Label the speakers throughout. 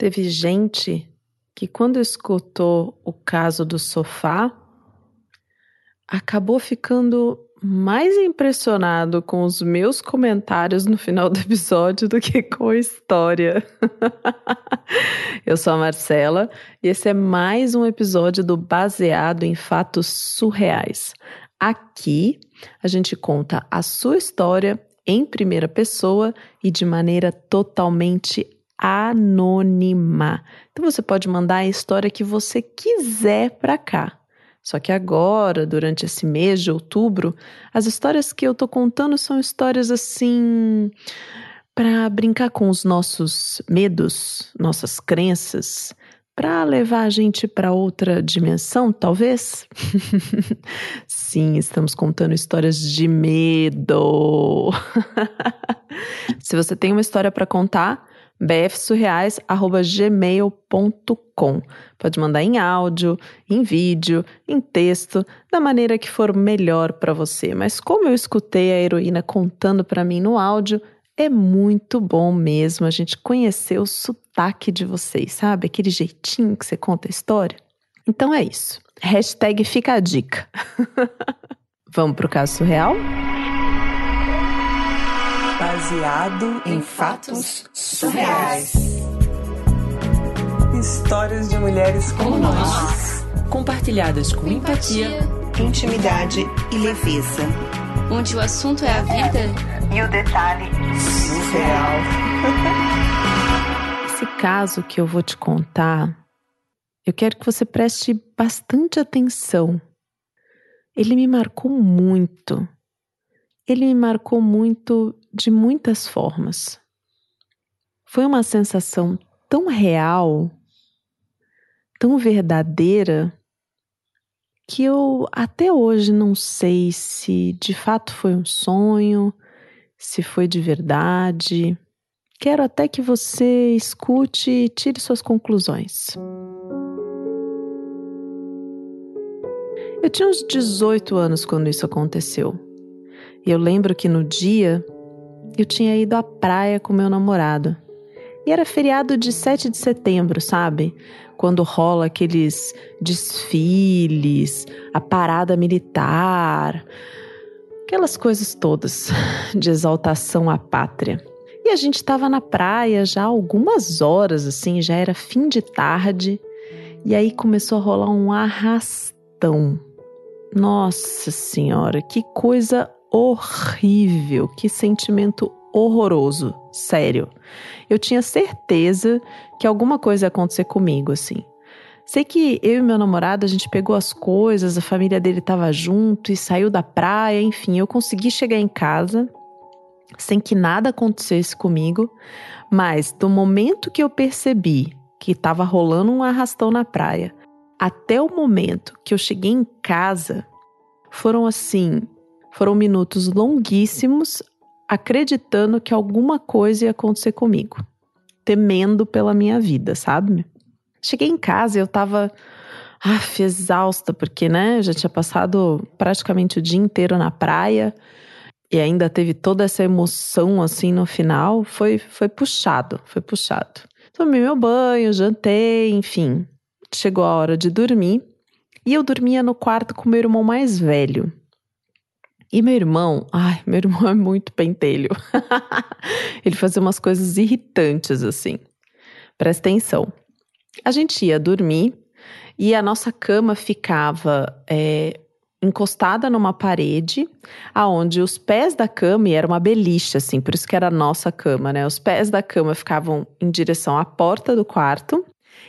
Speaker 1: Teve gente que, quando escutou o caso do sofá, acabou ficando mais impressionado com os meus comentários no final do episódio do que com a história. Eu sou a Marcela e esse é mais um episódio do Baseado em Fatos Surreais. Aqui a gente conta a sua história em primeira pessoa e de maneira totalmente anônima. Então você pode mandar a história que você quiser para cá. Só que agora, durante esse mês de outubro, as histórias que eu tô contando são histórias assim para brincar com os nossos medos, nossas crenças, para levar a gente para outra dimensão, talvez? Sim, estamos contando histórias de medo. Se você tem uma história para contar, bfsurreais@gmail.com. Pode mandar em áudio, em vídeo, em texto, da maneira que for melhor para você. Mas como eu escutei a heroína contando para mim no áudio, é muito bom mesmo a gente conhecer o sotaque de vocês, sabe? Aquele jeitinho que você conta a história. Então é isso. Hashtag fica a dica. Vamos pro caso surreal?
Speaker 2: Baseado em fatos surreais. Histórias de mulheres como, como nós,
Speaker 3: compartilhadas com empatia,
Speaker 2: intimidade e leveza.
Speaker 3: Onde o assunto é a vida
Speaker 2: e o detalhe surreal.
Speaker 1: Esse caso que eu vou te contar, eu quero que você preste bastante atenção. Ele me marcou muito ele me marcou muito de muitas formas. Foi uma sensação tão real, tão verdadeira, que eu até hoje não sei se de fato foi um sonho, se foi de verdade. Quero até que você escute e tire suas conclusões. Eu tinha uns 18 anos quando isso aconteceu. E eu lembro que no dia eu tinha ido à praia com meu namorado. E era feriado de 7 de setembro, sabe? Quando rola aqueles desfiles, a parada militar, aquelas coisas todas de exaltação à pátria. E a gente estava na praia já algumas horas, assim, já era fim de tarde. E aí começou a rolar um arrastão. Nossa Senhora, que coisa horrível, que sentimento horroroso, sério. Eu tinha certeza que alguma coisa ia acontecer comigo, assim. Sei que eu e meu namorado, a gente pegou as coisas, a família dele estava junto e saiu da praia, enfim, eu consegui chegar em casa sem que nada acontecesse comigo, mas do momento que eu percebi que estava rolando um arrastão na praia, até o momento que eu cheguei em casa, foram assim foram minutos longuíssimos acreditando que alguma coisa ia acontecer comigo, temendo pela minha vida, sabe? Cheguei em casa e eu tava af, exausta, porque, né, já tinha passado praticamente o dia inteiro na praia e ainda teve toda essa emoção assim no final. Foi, foi puxado, foi puxado. Tomei meu banho, jantei, enfim. Chegou a hora de dormir e eu dormia no quarto com meu irmão mais velho. E meu irmão, ai, meu irmão é muito pentelho. ele fazia umas coisas irritantes assim. Presta atenção. A gente ia dormir e a nossa cama ficava é, encostada numa parede, aonde os pés da cama, e era uma beliche, assim, por isso que era a nossa cama, né? Os pés da cama ficavam em direção à porta do quarto,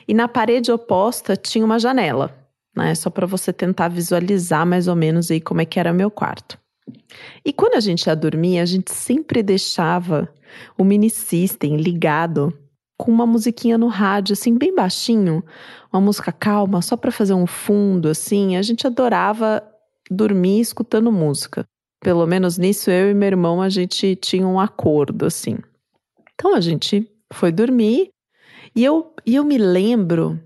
Speaker 1: e na parede oposta tinha uma janela, né? Só para você tentar visualizar mais ou menos aí como é que era meu quarto. E quando a gente ia dormir, a gente sempre deixava o mini system ligado com uma musiquinha no rádio, assim, bem baixinho, uma música calma, só para fazer um fundo, assim. A gente adorava dormir escutando música. Pelo menos nisso, eu e meu irmão, a gente tinha um acordo, assim. Então a gente foi dormir e eu, e eu me lembro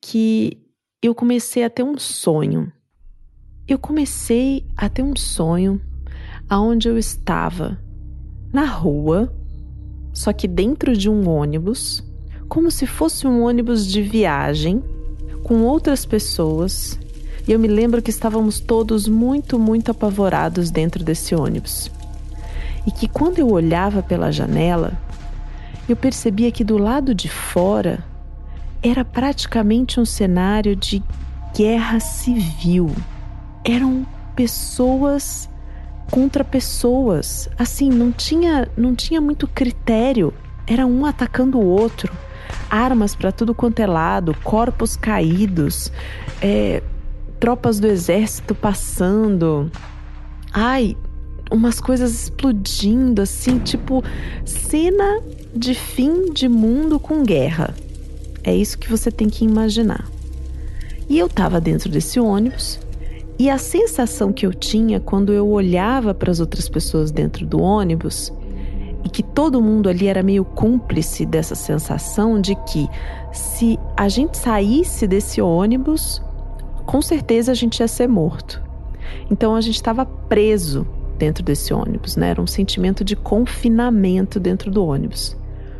Speaker 1: que eu comecei a ter um sonho eu comecei a ter um sonho aonde eu estava na rua, só que dentro de um ônibus, como se fosse um ônibus de viagem com outras pessoas. E eu me lembro que estávamos todos muito, muito apavorados dentro desse ônibus. E que quando eu olhava pela janela, eu percebia que do lado de fora era praticamente um cenário de guerra civil. Eram pessoas contra pessoas. Assim, não tinha, não tinha muito critério. Era um atacando o outro. Armas para tudo quanto é lado, corpos caídos, é, tropas do exército passando. Ai, umas coisas explodindo, assim, tipo cena de fim de mundo com guerra. É isso que você tem que imaginar. E eu tava dentro desse ônibus e a sensação que eu tinha quando eu olhava para as outras pessoas dentro do ônibus e que todo mundo ali era meio cúmplice dessa sensação de que se a gente saísse desse ônibus, com certeza a gente ia ser morto. Então a gente estava preso dentro desse ônibus, né? Era um sentimento de confinamento dentro do ônibus.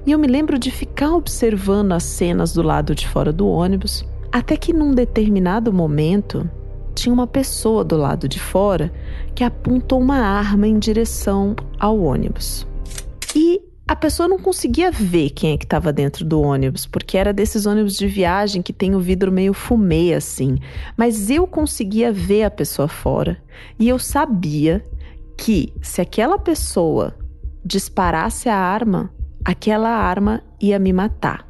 Speaker 1: E eu me lembro de ficar observando as cenas do lado de fora do ônibus, até que num determinado momento tinha uma pessoa do lado de fora que apontou uma arma em direção ao ônibus. E a pessoa não conseguia ver quem é que estava dentro do ônibus, porque era desses ônibus de viagem que tem o vidro meio fumê assim. Mas eu conseguia ver a pessoa fora e eu sabia que se aquela pessoa disparasse a arma, aquela arma ia me matar.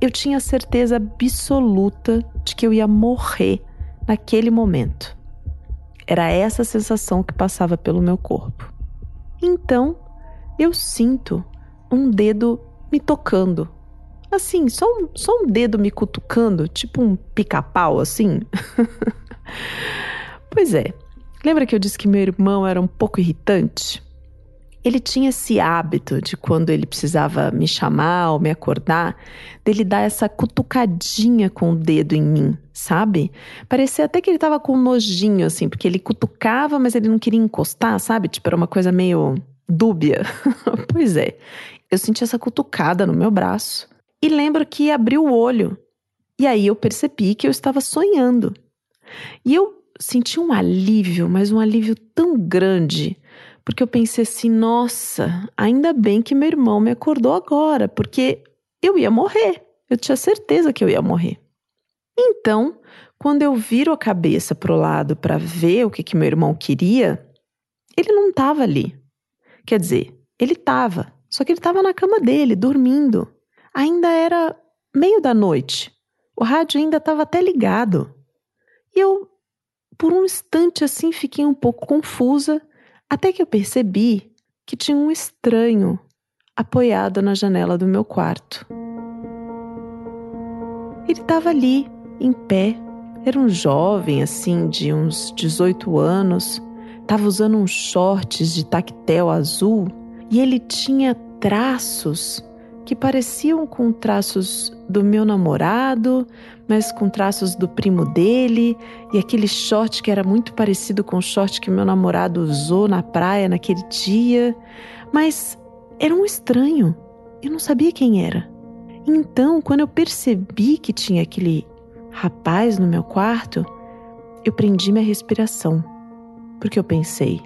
Speaker 1: Eu tinha certeza absoluta de que eu ia morrer naquele momento. Era essa a sensação que passava pelo meu corpo. Então, eu sinto um dedo me tocando. Assim, só um, só um dedo me cutucando, tipo um pica-pau, assim. pois é. Lembra que eu disse que meu irmão era um pouco irritante? Ele tinha esse hábito de quando ele precisava me chamar ou me acordar, dele dar essa cutucadinha com o dedo em mim, sabe? Parecia até que ele tava com nojinho, assim, porque ele cutucava, mas ele não queria encostar, sabe? Tipo, era uma coisa meio dúbia. pois é, eu senti essa cutucada no meu braço e lembro que abriu o olho. E aí eu percebi que eu estava sonhando. E eu senti um alívio, mas um alívio tão grande porque eu pensei assim: nossa, ainda bem que meu irmão me acordou agora, porque eu ia morrer. Eu tinha certeza que eu ia morrer. Então, quando eu viro a cabeça para o lado para ver o que, que meu irmão queria, ele não estava ali. Quer dizer, ele estava, só que ele estava na cama dele, dormindo. Ainda era meio da noite. O rádio ainda estava até ligado. E eu, por um instante assim, fiquei um pouco confusa até que eu percebi que tinha um estranho apoiado na janela do meu quarto. Ele estava ali, em pé. Era um jovem, assim, de uns 18 anos. Estava usando uns shorts de tactel azul e ele tinha traços que pareciam com traços do meu namorado, mas com traços do primo dele, e aquele short que era muito parecido com o short que meu namorado usou na praia naquele dia. Mas era um estranho, eu não sabia quem era. Então, quando eu percebi que tinha aquele rapaz no meu quarto, eu prendi minha respiração, porque eu pensei: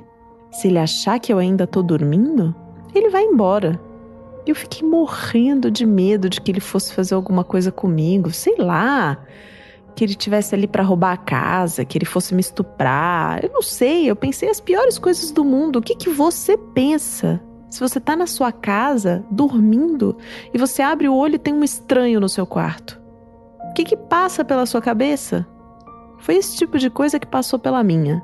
Speaker 1: se ele achar que eu ainda estou dormindo, ele vai embora eu fiquei morrendo de medo de que ele fosse fazer alguma coisa comigo, sei lá, que ele tivesse ali para roubar a casa, que ele fosse me estuprar. Eu não sei, eu pensei as piores coisas do mundo. O que que você pensa? Se você tá na sua casa, dormindo, e você abre o olho e tem um estranho no seu quarto. O que que passa pela sua cabeça? Foi esse tipo de coisa que passou pela minha.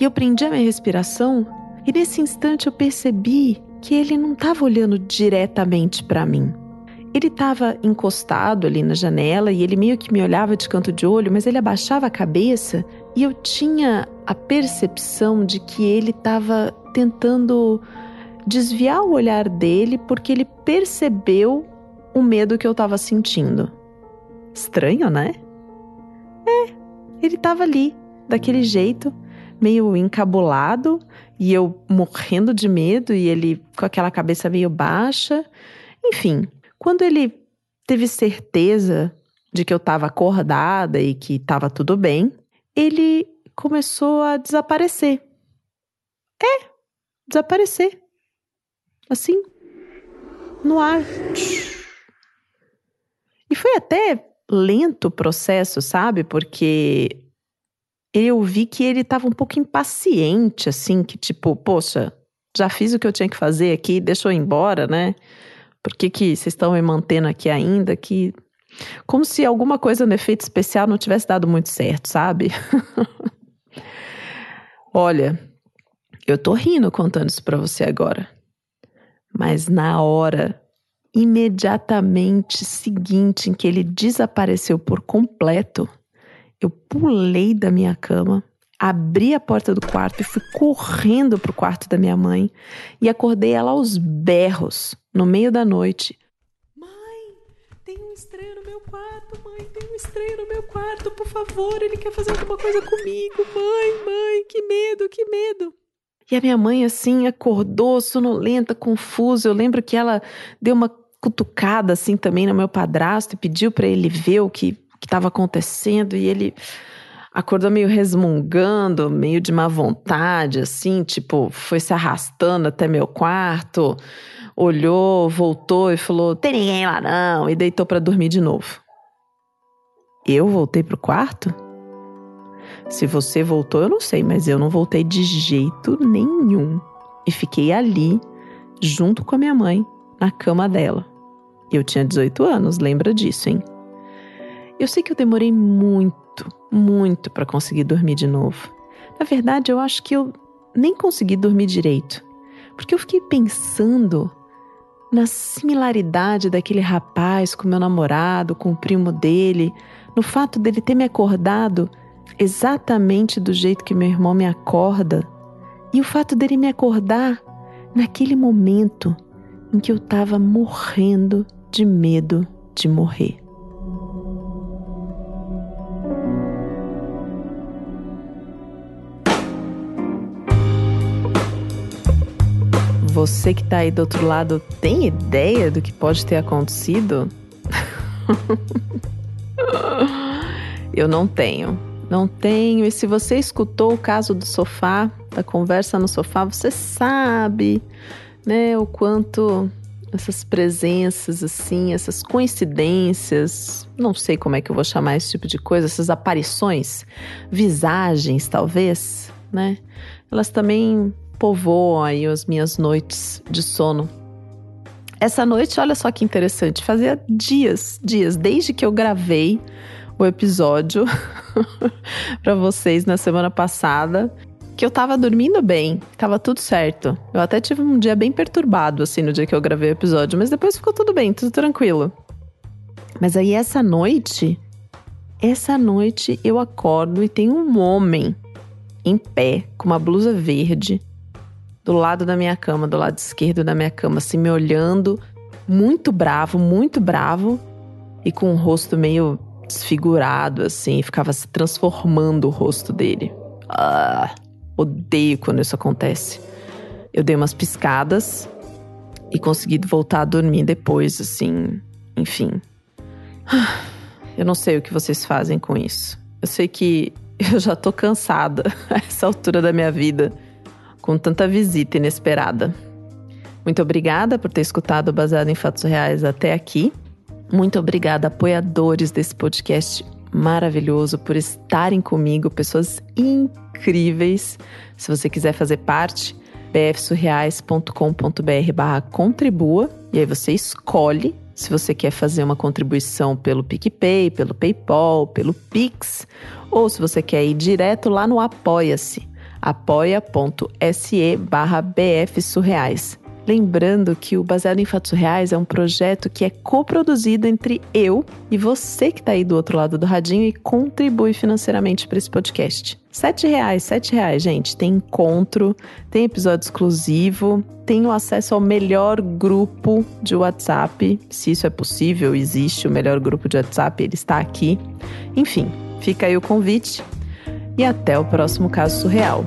Speaker 1: E eu prendi a minha respiração, e nesse instante eu percebi que ele não estava olhando diretamente para mim. Ele estava encostado ali na janela e ele meio que me olhava de canto de olho, mas ele abaixava a cabeça e eu tinha a percepção de que ele estava tentando desviar o olhar dele porque ele percebeu o medo que eu estava sentindo. Estranho, né? É, ele estava ali, daquele jeito, meio encabulado, e eu morrendo de medo e ele com aquela cabeça meio baixa. Enfim, quando ele teve certeza de que eu estava acordada e que estava tudo bem, ele começou a desaparecer. É, desaparecer. Assim, no ar. E foi até lento o processo, sabe? Porque eu vi que ele estava um pouco impaciente, assim, que tipo, poxa, já fiz o que eu tinha que fazer aqui, deixa eu ir embora, né? Por que, que vocês estão me mantendo aqui ainda? Que como se alguma coisa no efeito especial não tivesse dado muito certo, sabe? Olha, eu tô rindo contando isso para você agora. Mas na hora, imediatamente seguinte em que ele desapareceu por completo, eu pulei da minha cama, abri a porta do quarto e fui correndo pro quarto da minha mãe e acordei ela aos berros, no meio da noite, tem um estranho no meu quarto, mãe. Tem um estranho no meu quarto, por favor. Ele quer fazer alguma coisa comigo. Mãe, mãe, que medo, que medo. E a minha mãe, assim, acordou, sonolenta, confusa. Eu lembro que ela deu uma cutucada, assim, também no meu padrasto e pediu para ele ver o que estava acontecendo. E ele acordou meio resmungando, meio de má vontade, assim, tipo, foi se arrastando até meu quarto olhou, voltou e falou: tem ninguém lá não, e deitou para dormir de novo. Eu voltei pro quarto? Se você voltou, eu não sei, mas eu não voltei de jeito nenhum. E fiquei ali, junto com a minha mãe, na cama dela. Eu tinha 18 anos, lembra disso, hein? Eu sei que eu demorei muito, muito para conseguir dormir de novo. Na verdade, eu acho que eu nem consegui dormir direito, porque eu fiquei pensando na similaridade daquele rapaz com meu namorado, com o primo dele, no fato dele ter me acordado exatamente do jeito que meu irmão me acorda, e o fato dele me acordar naquele momento em que eu estava morrendo de medo de morrer. Você que está aí do outro lado tem ideia do que pode ter acontecido? Eu não tenho. Não tenho. E se você escutou o caso do sofá, da conversa no sofá, você sabe, né, o quanto essas presenças assim, essas coincidências, não sei como é que eu vou chamar esse tipo de coisa, essas aparições, visagens talvez, né? Elas também povoam aí as minhas noites de sono. Essa noite, olha só que interessante, fazia dias, dias, desde que eu gravei o episódio para vocês na semana passada, que eu tava dormindo bem, tava tudo certo. Eu até tive um dia bem perturbado, assim, no dia que eu gravei o episódio, mas depois ficou tudo bem, tudo tranquilo. Mas aí essa noite, essa noite eu acordo e tem um homem em pé, com uma blusa verde, do lado da minha cama, do lado esquerdo da minha cama, assim, me olhando, muito bravo, muito bravo, e com o rosto meio desfigurado, assim, ficava se transformando o rosto dele. Ah, odeio quando isso acontece. Eu dei umas piscadas e consegui voltar a dormir depois, assim, enfim. Eu não sei o que vocês fazem com isso. Eu sei que eu já tô cansada a essa altura da minha vida com tanta visita inesperada. Muito obrigada por ter escutado Baseado em Fatos Reais até aqui. Muito obrigada, apoiadores desse podcast maravilhoso, por estarem comigo, pessoas incríveis. Se você quiser fazer parte, bfsurreais.com.br contribua e aí você escolhe se você quer fazer uma contribuição pelo PicPay, pelo PayPal, pelo Pix, ou se você quer ir direto lá no Apoia-se apoia.se barra bfsurreais. Lembrando que o Baseado em Fatos Reais é um projeto que é coproduzido entre eu e você que está aí do outro lado do radinho e contribui financeiramente para esse podcast. Sete reais, sete reais, gente. Tem encontro, tem episódio exclusivo, tem o acesso ao melhor grupo de WhatsApp, se isso é possível, existe o melhor grupo de WhatsApp, ele está aqui. Enfim, fica aí o convite e até o próximo caso surreal.